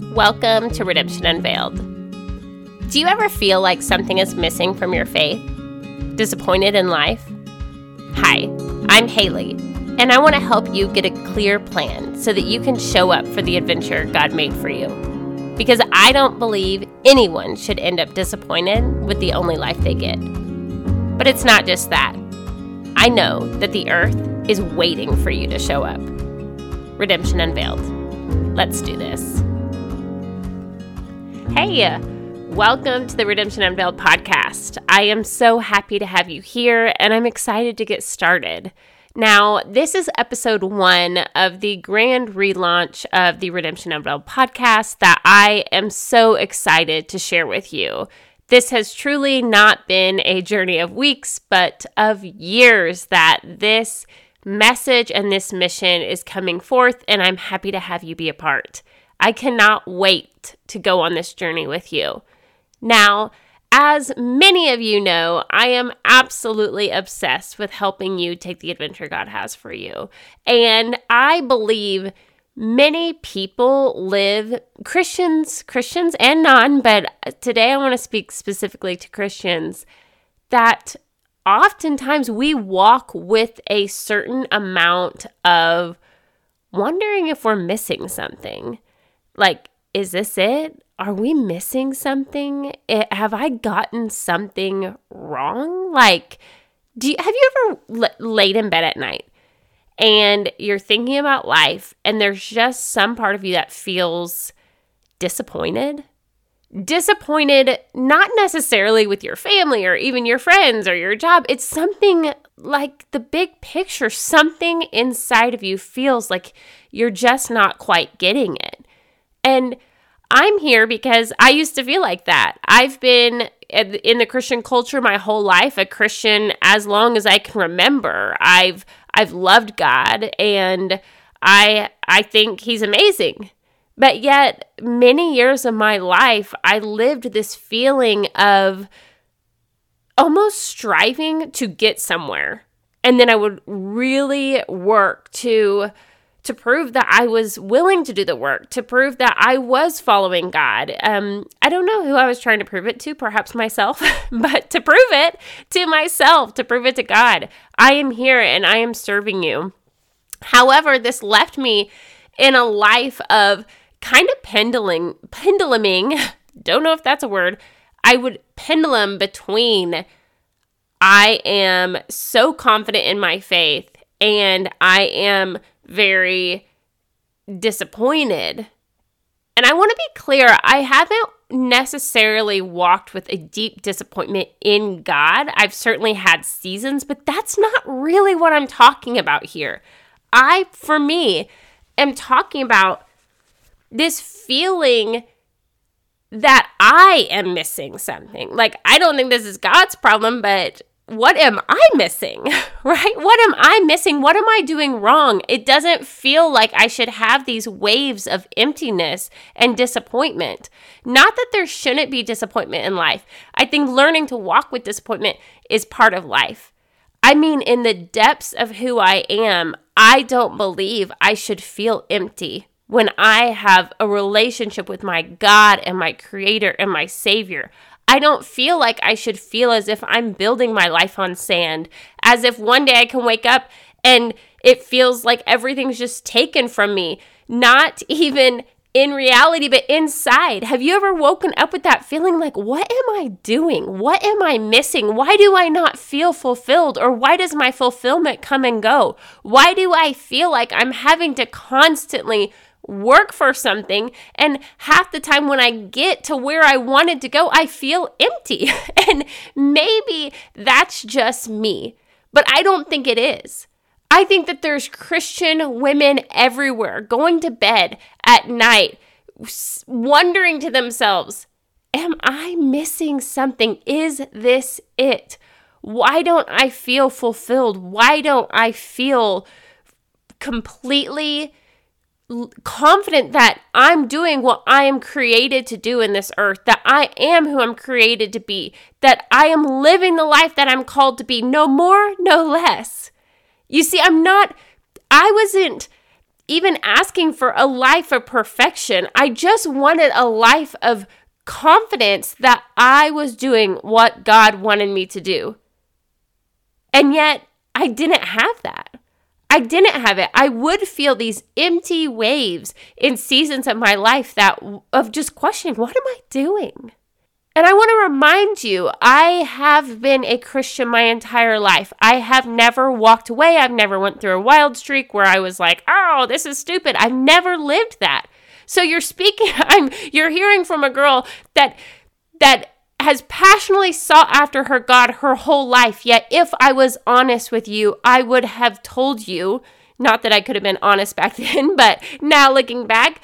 Welcome to Redemption Unveiled. Do you ever feel like something is missing from your faith? Disappointed in life? Hi, I'm Haley, and I want to help you get a clear plan so that you can show up for the adventure God made for you. Because I don't believe anyone should end up disappointed with the only life they get. But it's not just that. I know that the earth is waiting for you to show up. Redemption Unveiled. Let's do this. Hey, welcome to the Redemption Unveiled podcast. I am so happy to have you here and I'm excited to get started. Now, this is episode one of the grand relaunch of the Redemption Unveiled podcast that I am so excited to share with you. This has truly not been a journey of weeks, but of years that this message and this mission is coming forth, and I'm happy to have you be a part. I cannot wait to go on this journey with you. Now, as many of you know, I am absolutely obsessed with helping you take the adventure God has for you. And I believe many people live, Christians, Christians and non, but today I want to speak specifically to Christians, that oftentimes we walk with a certain amount of wondering if we're missing something. Like, is this it? Are we missing something? It, have I gotten something wrong? Like, do you, have you ever l- laid in bed at night and you're thinking about life and there's just some part of you that feels disappointed? Disappointed, not necessarily with your family or even your friends or your job. It's something like the big picture, something inside of you feels like you're just not quite getting it. And I'm here because I used to feel like that. I've been in the Christian culture my whole life, a Christian as long as I can remember. I've I've loved God and I I think he's amazing. But yet many years of my life I lived this feeling of almost striving to get somewhere. And then I would really work to to prove that I was willing to do the work, to prove that I was following God. Um, I don't know who I was trying to prove it to, perhaps myself, but to prove it to myself, to prove it to God. I am here and I am serving you. However, this left me in a life of kind of pendulum, penduluming, don't know if that's a word. I would pendulum between I am so confident in my faith and I am very disappointed. And I want to be clear, I haven't necessarily walked with a deep disappointment in God. I've certainly had seasons, but that's not really what I'm talking about here. I, for me, am talking about this feeling that I am missing something. Like, I don't think this is God's problem, but what am I missing? Right? What am I missing? What am I doing wrong? It doesn't feel like I should have these waves of emptiness and disappointment. Not that there shouldn't be disappointment in life. I think learning to walk with disappointment is part of life. I mean, in the depths of who I am, I don't believe I should feel empty when I have a relationship with my God and my Creator and my Savior. I don't feel like I should feel as if I'm building my life on sand, as if one day I can wake up and it feels like everything's just taken from me, not even in reality, but inside. Have you ever woken up with that feeling like, what am I doing? What am I missing? Why do I not feel fulfilled? Or why does my fulfillment come and go? Why do I feel like I'm having to constantly work for something and half the time when I get to where I wanted to go, I feel empty. and maybe that's just me, but I don't think it is. I think that there's Christian women everywhere going to bed at night wondering to themselves, Am I missing something? Is this it? Why don't I feel fulfilled? Why don't I feel completely confident that I'm doing what I am created to do in this earth, that I am who I'm created to be, that I am living the life that I'm called to be, no more, no less. You see, I'm not, I wasn't even asking for a life of perfection. I just wanted a life of confidence that I was doing what God wanted me to do. And yet, I didn't have that. I didn't have it. I would feel these empty waves in seasons of my life that of just questioning, what am I doing? And I want to remind you, I have been a Christian my entire life. I have never walked away. I've never went through a wild streak where I was like, "Oh, this is stupid." I've never lived that. So you're speaking I'm you're hearing from a girl that that has passionately sought after her God her whole life. Yet if I was honest with you, I would have told you, not that I could have been honest back then, but now looking back,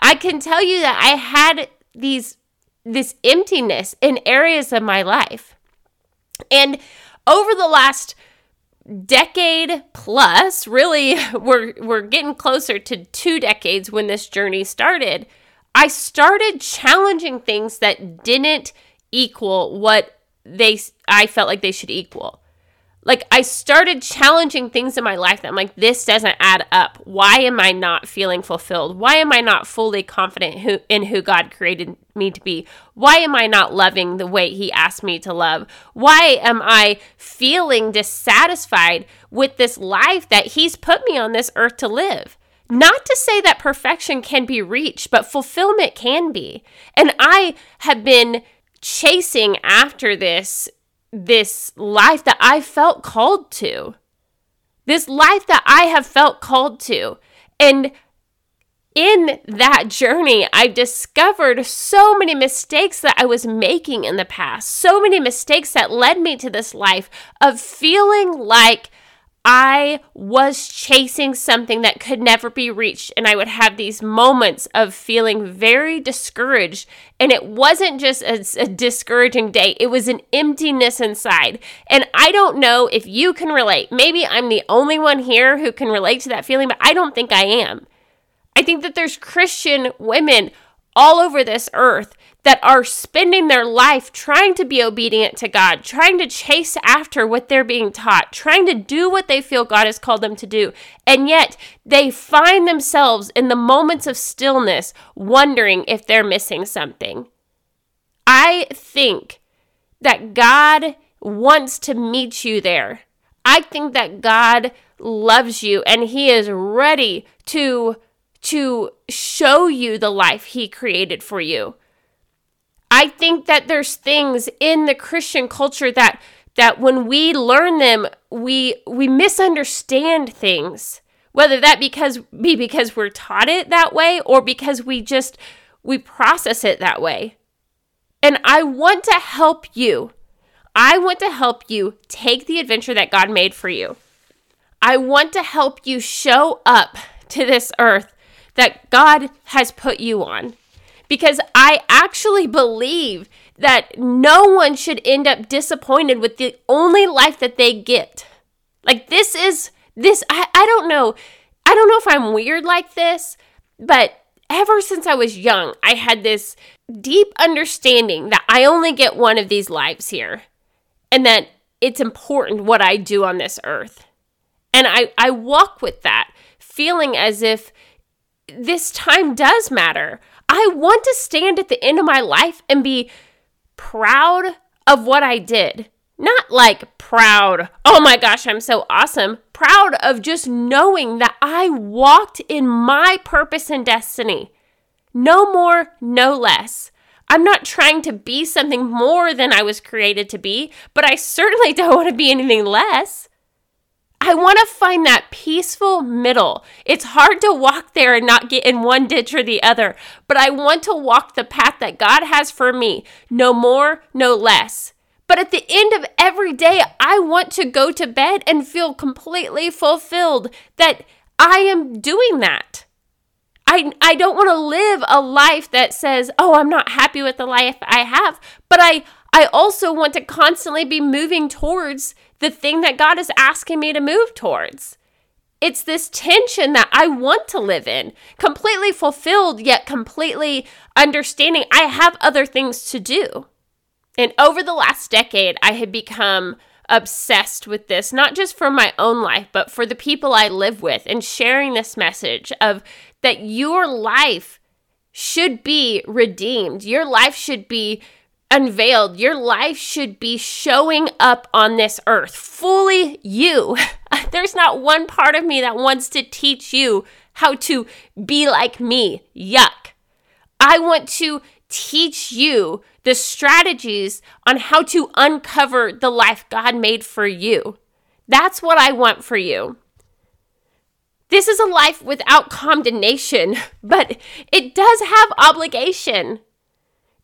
I can tell you that I had these this emptiness in areas of my life. And over the last decade plus, really we're we're getting closer to 2 decades when this journey started. I started challenging things that didn't equal what they I felt like they should equal like I started challenging things in my life that I'm like, this doesn't add up. Why am I not feeling fulfilled? Why am I not fully confident who, in who God created me to be? Why am I not loving the way He asked me to love? Why am I feeling dissatisfied with this life that He's put me on this earth to live? Not to say that perfection can be reached, but fulfillment can be. And I have been chasing after this this life that I felt called to. This life that I have felt called to. And in that journey, I discovered so many mistakes that I was making in the past, so many mistakes that led me to this life of feeling like I was chasing something that could never be reached, and I would have these moments of feeling very discouraged. And it wasn't just a, a, discouraging day, it was an emptiness inside. And I don't know if you can relate. Maybe I'm the only one here who can relate to that feeling, but I don't think I am. I think that there's Christian women all over this earth that are spending their life trying to be obedient to God, trying to chase after what they're being taught, trying to do what they feel God has called them to do. And yet they find themselves in the moments of stillness wondering if they're missing something. I think that God wants to meet you there. I think that God loves you and he is ready to to show you the life he created for you. I think that there's things in the Christian culture that that when we learn them, we we misunderstand things. Whether that because be because we're taught it that way or because we just we process it that way. And I want to help you. I want to help you take the adventure that God made for you. I want to help you show up to this earth that God has put you on because I actually believe that no one should end up disappointed with the only life that they get. Like, this is this, I, I don't know. I don't know if I'm weird like this, but ever since I was young, I had this deep understanding that I only get one of these lives here and that it's important what I do on this earth. And I, I walk with that, feeling as if this time does matter. I want to stand at the end of my life and be proud of what I did. Not like proud, oh my gosh, I'm so awesome. Proud of just knowing that I walked in my purpose and destiny. No more, no less. I'm not trying to be something more than I was created to be, but I certainly don't want to be anything less. I want to find that peaceful middle. It's hard to walk there and not get in one ditch or the other, but I want to walk the path that God has for me, no more, no less. But at the end of every day, I want to go to bed and feel completely fulfilled that I am doing that. I, I don't want to live a life that says, oh, I'm not happy with the life I have, but I, I also want to constantly be moving towards the thing that God is asking me to move towards. It's this tension that I want to live in, completely fulfilled, yet completely understanding I have other things to do. And over the last decade, I had become obsessed with this, not just for my own life, but for the people I live with, and sharing this message of that your life should be redeemed. Your life should be unveiled. Your life should be showing up on this earth, fully you. There's not one part of me that wants to teach you how to be like me. Yuck. I want to teach you the strategies on how to uncover the life God made for you. That's what I want for you. This is a life without condemnation, but it does have obligation.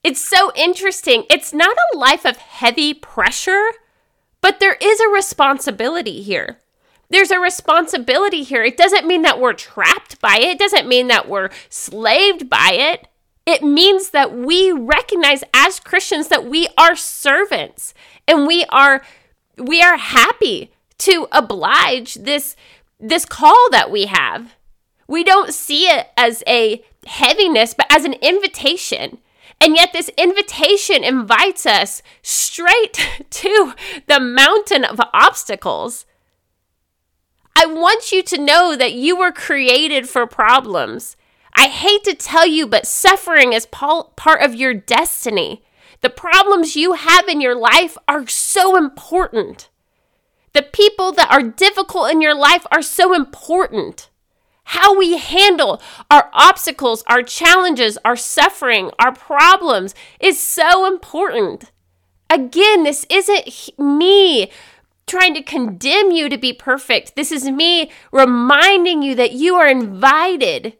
It's so interesting. It's not a life of heavy pressure, but there is a responsibility here. There's a responsibility here. It doesn't mean that we're trapped by it, it doesn't mean that we're slaved by it. It means that we recognize as Christians that we are servants and we are we are happy to oblige this this call that we have. We don't see it as a heaviness, but as an invitation. And yet, this invitation invites us straight to the mountain of obstacles. I want you to know that you were created for problems. I hate to tell you, but suffering is part of your destiny. The problems you have in your life are so important. The people that are difficult in your life are so important. How we handle our obstacles, our challenges, our suffering, our problems is so important. Again, this isn't me trying to condemn you to be perfect. This is me reminding you that you are invited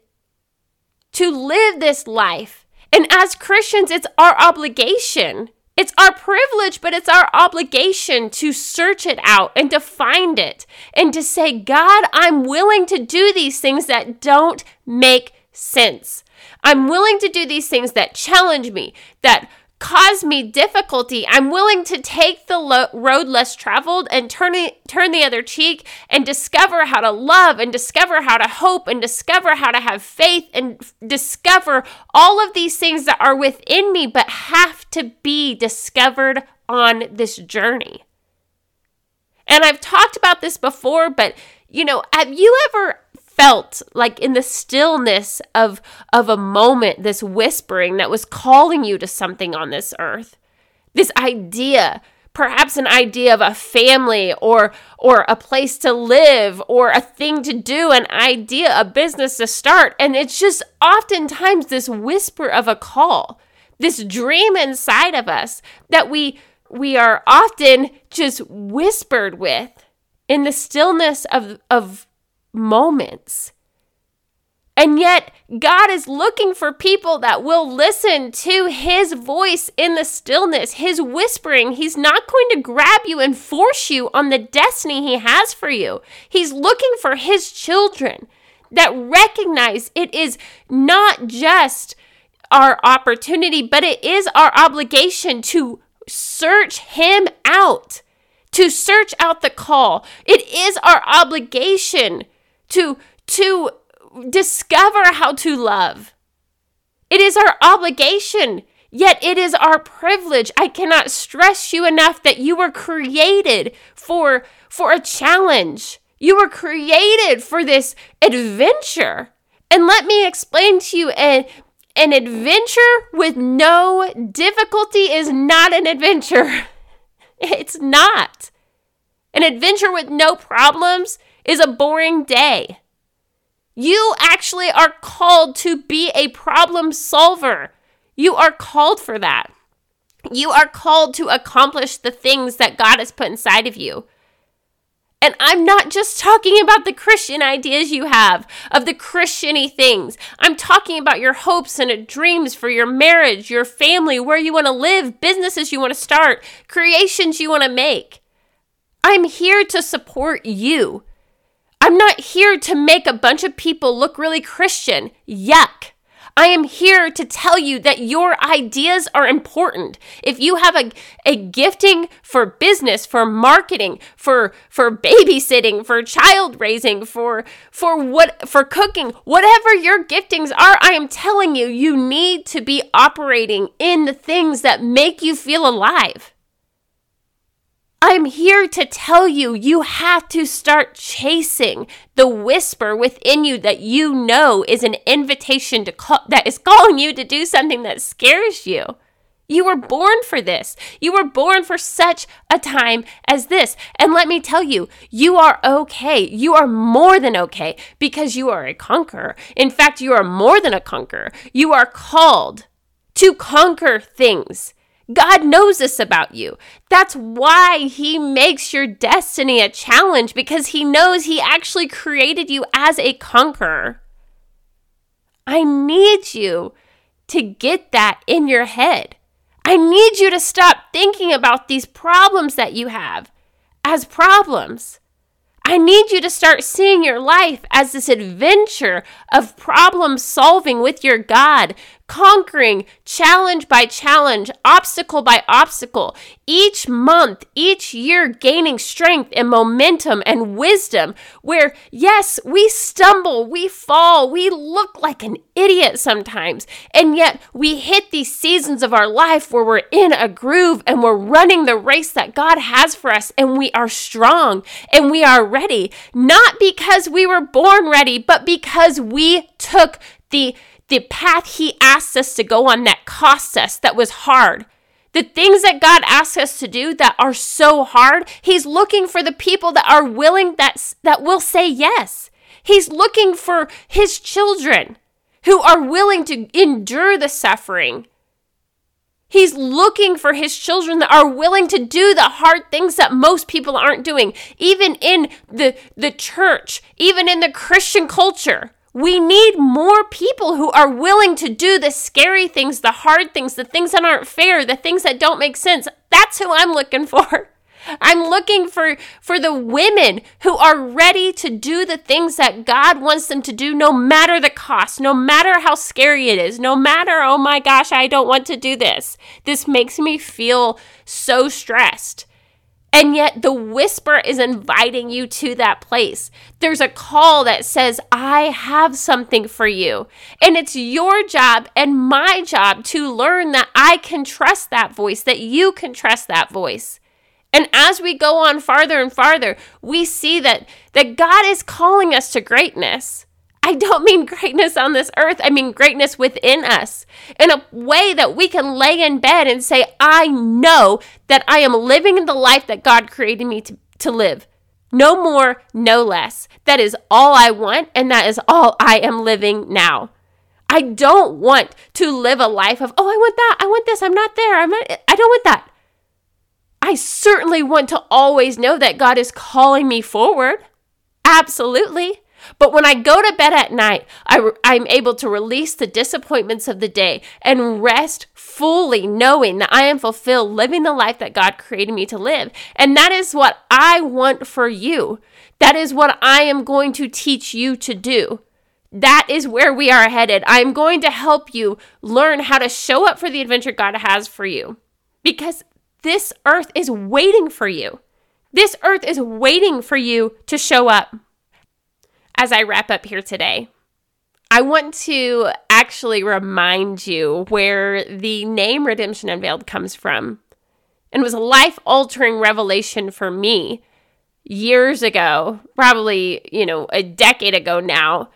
to live this life. And as Christians, it's our obligation it's our privilege, but it's our obligation to search it out and to find it and to say, God, I'm willing to do these things that don't make sense. I'm willing to do these things that challenge me, that cause me difficulty, I'm willing to take the lo- road less traveled and turn it, turn the other cheek and discover how to love and discover how to hope and discover how to have faith and f- discover all of these things that are within me but have to be discovered on this journey. And I've talked about this before, but you know, have you ever felt like in the stillness of of a moment this whispering that was calling you to something on this earth. This idea perhaps an idea of a family or or a place to live or a thing to do an idea a business to start. And it's just oftentimes this whisper of a call this dream inside of us that we we are often just whispered with in the stillness of of moments. And yet, God is looking for people that will listen to His voice in the stillness, His whispering. He's not going to grab you and force you on the destiny He has for you. He's looking for His children that recognize it is not just our opportunity, but it is our obligation to search Him out, to search out the call. It is our obligation to to discover how to love. It is our obligation, yet it is our privilege. I cannot stress you enough that you were created for for a challenge. You were created for this adventure. And let me explain to you an, an adventure with no difficulty is not an adventure. It's not. An adventure with no problems is a boring day. You actually are called to be a problem solver. You are called for that. You are called to accomplish the things that God has put inside of you. And I'm not just talking about the Christian ideas you have of the Christiany things. I'm talking about your hopes and dreams for your marriage, your family, where you want to live, businesses you want to start, creations you want to make. I'm here to support you. I'm not here to make a bunch of people look really Christian. Yuck. I am here to tell you that your ideas are important. If you have a, a gifting for business, for marketing, for for babysitting, for child raising, for for what for cooking, whatever your giftings are, I am telling you you need to be operating in the things that make you feel alive. I'm here to tell you, you have to start chasing the whisper within you that you know is an invitation to call, that is calling you to do something that scares you. You were born for this. You were born for such a time as this. And let me tell you, you are okay. You are more than okay because you are a conqueror. In fact, you are more than a conqueror. You are called to conquer things. God knows this about you. That's why He makes your destiny a challenge because He knows He actually created you as a conqueror. I need you to get that in your head. I need you to stop thinking about these problems that you have as problems. I need you to start seeing your life as this adventure of problem solving with your God, conquering challenge by challenge, obstacle by obstacle, each month, each year gaining strength and momentum and wisdom. Where, yes, we stumble, we fall, we look like an idiot sometimes, and yet we hit these seasons of our life where we're in a groove and we're running the race that God has for us, and we are strong and we are ready, not because we were born ready, but because we took the the path He asked us to go on that cost us, that was hard. The things that God asks us to do that are so hard, He's looking for the people that are willing, that, that will say yes. He's looking for His children who are willing to endure the suffering. He's looking for his children that are willing to do the hard things that most people aren't doing, even in the, the church, even in the Christian culture. We need more people who are willing to do the scary things, the hard things, the things that aren't fair, the things that don't make sense. That's who I'm looking for. I'm looking for for the women who are ready to do the things that God wants them to do no matter the cost, no matter how scary it is, no matter oh my gosh, I don't want to do this. This makes me feel so stressed. And yet, the whisper is inviting you to that place. There's a call that says, I have something for you. And it's your job and my job to learn that I can trust that voice, that you can trust that voice. And as we go on farther and farther, we see that, that God is calling us to greatness. I don't mean greatness on this earth. I mean greatness within us in a way that we can lay in bed and say, I know that I am living in the life that God created me to, to live. No more, no less. That is all I want, and that is all I am living now. I don't want to live a life of, oh, I want that, I want this, I'm not there, I'm not, I don't want that. I certainly want to always know that God is calling me forward. Absolutely. But when I go to bed at night, I, I'm able to release the disappointments of the day and rest fully knowing that I am fulfilled living the life that God created me to live. And that is what I want for you. That is what I am going to teach you to do. That is where we are headed. I'm going to help you learn how to show up for the adventure God has for you because this earth is waiting for you. This earth is waiting for you to show up as I wrap up here today, I want to actually remind you where the name Redemption Unveiled comes from. And was a life altering revelation for me years ago, probably, you know, a decade ago now,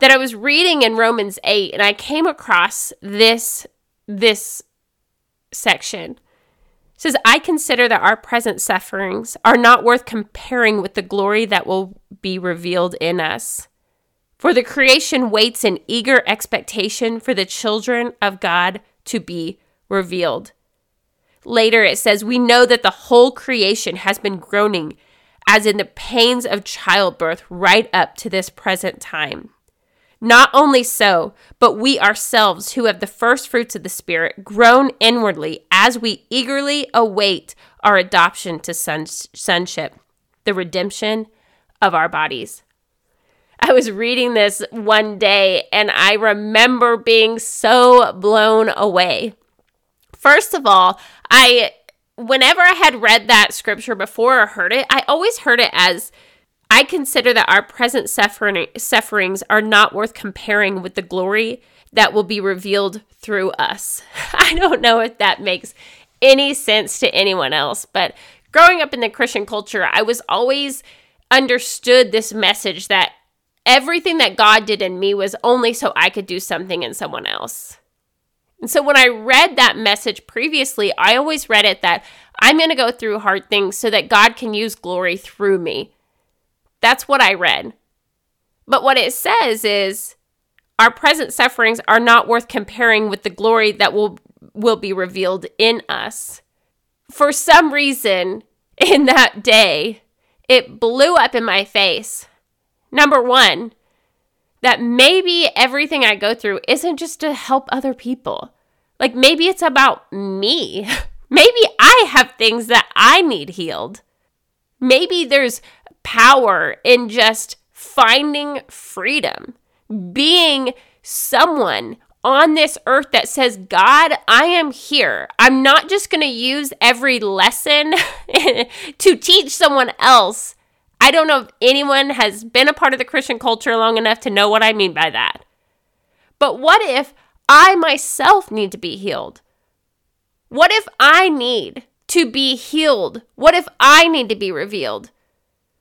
that I was reading in Romans 8 and I came across this this section says, I consider that our present sufferings are not worth comparing with the glory that will be revealed in us. For the creation waits in eager expectation for the children of God to be revealed. Later it says, We know that the whole creation has been groaning as in the pains of childbirth right up to this present time. Not only so, but we ourselves, who have the first fruits of the Spirit, groan inwardly as we eagerly await our adoption to sonship, the redemption of our bodies. I was reading this one day and I remember being so blown away. First of all, I whenever I had read that scripture before or heard it, I always heard it as I consider that our present suffering, sufferings are not worth comparing with the glory that will be revealed through us. I don't know if that makes any sense to anyone else, but growing up in the Christian culture, I was always understood this message that everything that God did in me was only so I could do something in someone else. And so when I read that message previously, I always read it that I'm going to go through hard things so that God can use glory through me. That's what I read. But what it says is our present sufferings are not worth comparing with the glory that will will be revealed in us. For some reason in that day, it blew up in my face. Number 1, that maybe everything I go through isn't just to help other people. Like maybe it's about me. maybe I have things that I need healed. Maybe there's power in just finding freedom, being someone on this earth that says, God, I am here. I'm not just going to use every lesson to teach someone else. I don't know if anyone has been a part of the Christian culture long enough to know what I mean by that. But what if I myself need to be healed? What if I need to be healed? What if I need to be revealed?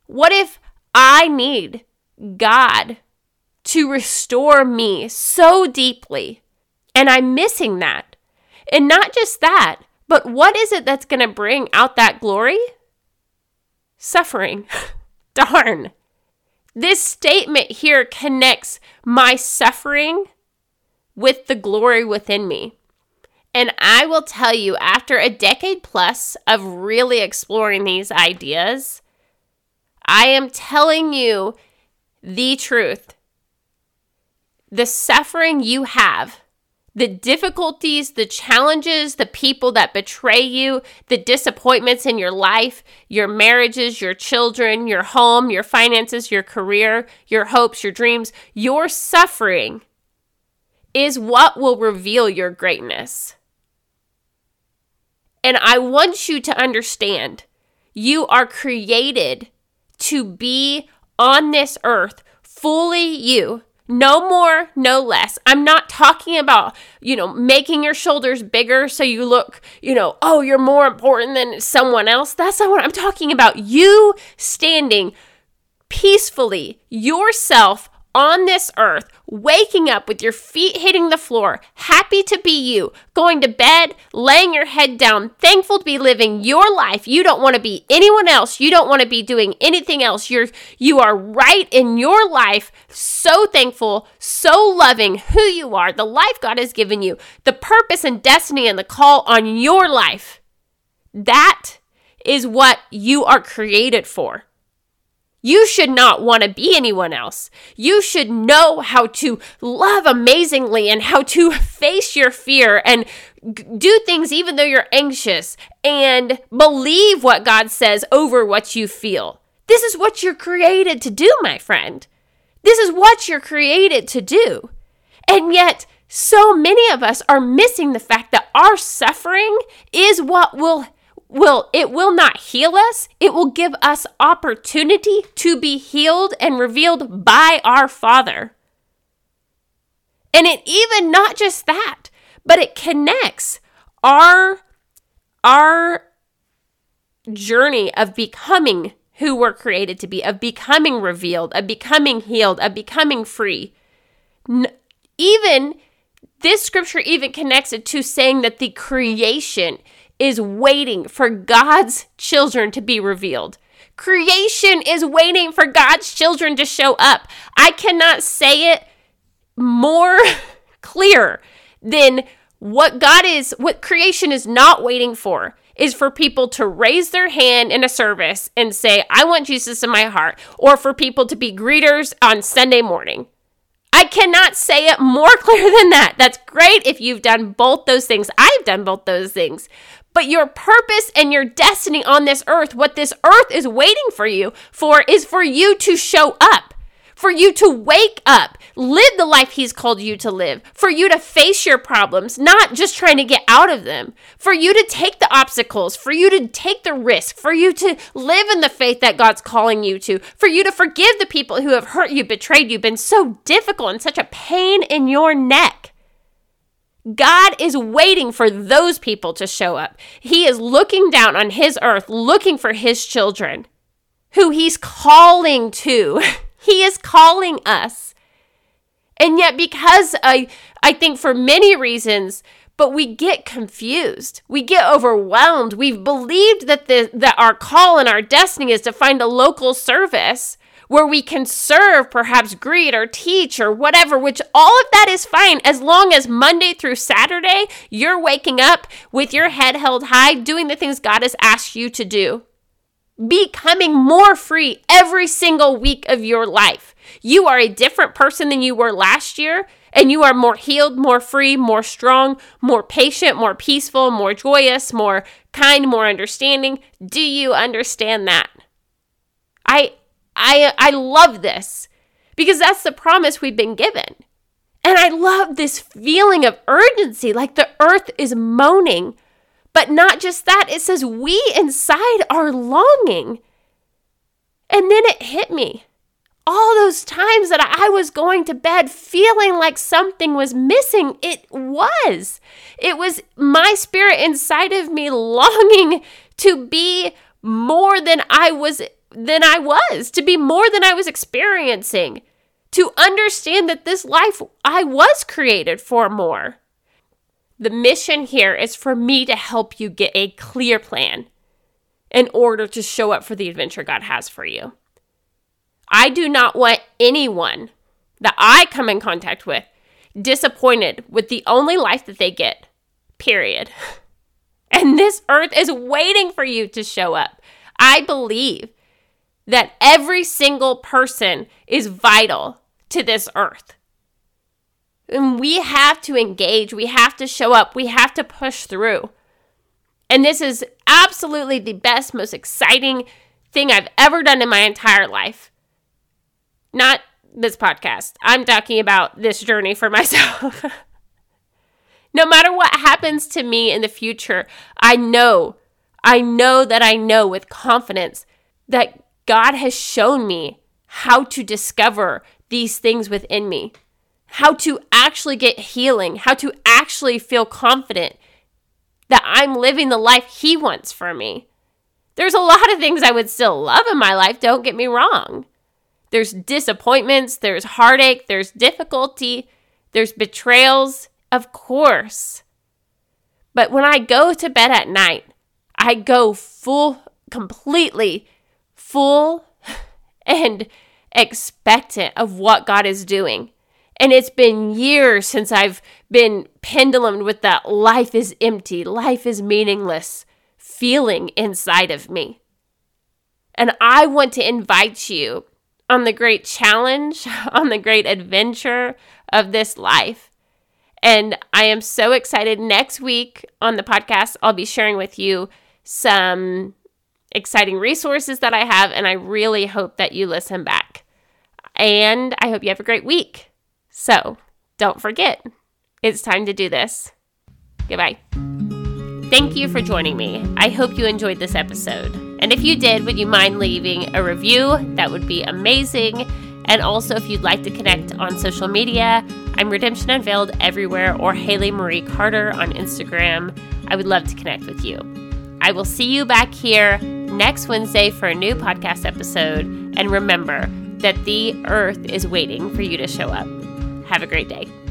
What if I need God to restore me so deeply. And I'm missing that. And not just that, but what is it that's going to bring out that glory? Suffering. Darn. This statement here connects my suffering with the glory within me. And I will tell you, after a decade plus of really exploring these ideas, I am telling you the truth the suffering you have, the difficulties, the challenges, the people that betray you, the disappointments in your life, your marriages, your children, your home, your finances, your career, your hopes, your dreams, your suffering is what will reveal your greatness. And I want you to understand you are created to be on this earth fully you no more, no less. I'm not talking about, you know, making your shoulders bigger so you look, you know, oh, you're more important than someone else. That's not what I'm talking about. You standing peacefully, yourself on this earth, waking up with your feet hitting the floor, happy to be you, going to bed, laying your head down, thankful to be living your life. You don't want to be anyone else. You don't want to be doing anything else. You're you are right in your life, so thankful, so loving who you are, the life God has given you, the purpose and destiny and the call on your life. That is what you are created for. You should not want to be anyone else. You should know how to love amazingly and how to face your fear and do things even though you're anxious and believe what God says over what you feel. This is what you're created to do, my friend. This is what you're created to do. And yet, so many of us are missing the fact that our suffering is what will will it will not heal us. It will give us opportunity to be healed and revealed by our father. And it even not just that but it connects our our journey of becoming who we're created to be of becoming revealed of becoming healed of becoming free. Even this scripture even connects it to saying that the creation is waiting for God's children to be revealed. Creation is waiting for God's children to show up. I cannot say it more clear than what God is, what creation is not waiting for is for people to raise their hand in a service and say, I want Jesus in my heart, or for people to be greeters on Sunday morning. I cannot say it more clear than that. That's great if you've done both those things. I've done both those things. But your purpose and your destiny on this earth, what this earth is waiting for you for, is for you to show up, for you to wake up, live the life He's called you to live, for you to face your problems, not just trying to get out of them, for you to take the obstacles, for you to take the risk, for you to live in the faith that God's calling you to, for you to forgive the people who have hurt you, betrayed you, been so difficult and such a pain in your neck. God is waiting for those people to show up. He is looking down on his earth, looking for his children who he's calling to. he is calling us. And yet, because I, I think for many reasons, but we get confused. We get overwhelmed. We've believed that the that our call and our destiny is to find a local service where we can serve, perhaps greet or teach or whatever, which all of that is fine as long as Monday through Saturday you're waking up with your head held high, doing the things God has asked you to do. Becoming more free every single week of your life. You are a different person than you were last year, and you are more healed, more free, more strong, more patient, more peaceful, more joyous, more kind, more understanding. Do you understand that? I I I love this because that's the promise we've been given. And I love this feeling of urgency, like the earth is moaning. But not just that, it says we inside are longing. And then it hit me. All those times that I was going to bed feeling like something was missing, it was. It was my spirit inside of me longing to be more than I was than I was, to be more than I was experiencing, to understand that this life I was created for more. The mission here is for me to help you get a clear plan in order to show up for the adventure God has for you. I do not want anyone that I come in contact with disappointed with the only life that they get, period. And this earth is waiting for you to show up. I believe that every single person is vital to this earth. And we have to engage, we have to show up, we have to push through. And this is absolutely the best, most exciting thing I've ever done in my entire life. Not this podcast. I'm talking about this journey for myself. no matter what happens to me in the future, I know, I know that I know with confidence that God has shown me how to discover these things within me, how to actually get healing, how to actually feel confident that I'm living the life He wants for me. There's a lot of things I would still love in my life, don't get me wrong. There's disappointments, there's heartache, there's difficulty, there's betrayals, of course. But when I go to bed at night, I go full, completely full and expectant of what God is doing. And it's been years since I've been pendulumed with that life is empty, life is meaningless feeling inside of me. And I want to invite you on the great challenge, on the great adventure of this life. And I am so excited. Next week on the podcast, I'll be sharing with you some exciting resources that I have, and I really hope that you listen back. And I hope you have a great week. So don't forget, it's time to do this. Goodbye. Thank you for joining me. I hope you enjoyed this episode. And if you did, would you mind leaving a review? That would be amazing. And also, if you'd like to connect on social media, I'm Redemption Unveiled everywhere or Haley Marie Carter on Instagram. I would love to connect with you. I will see you back here next Wednesday for a new podcast episode. And remember that the earth is waiting for you to show up. Have a great day.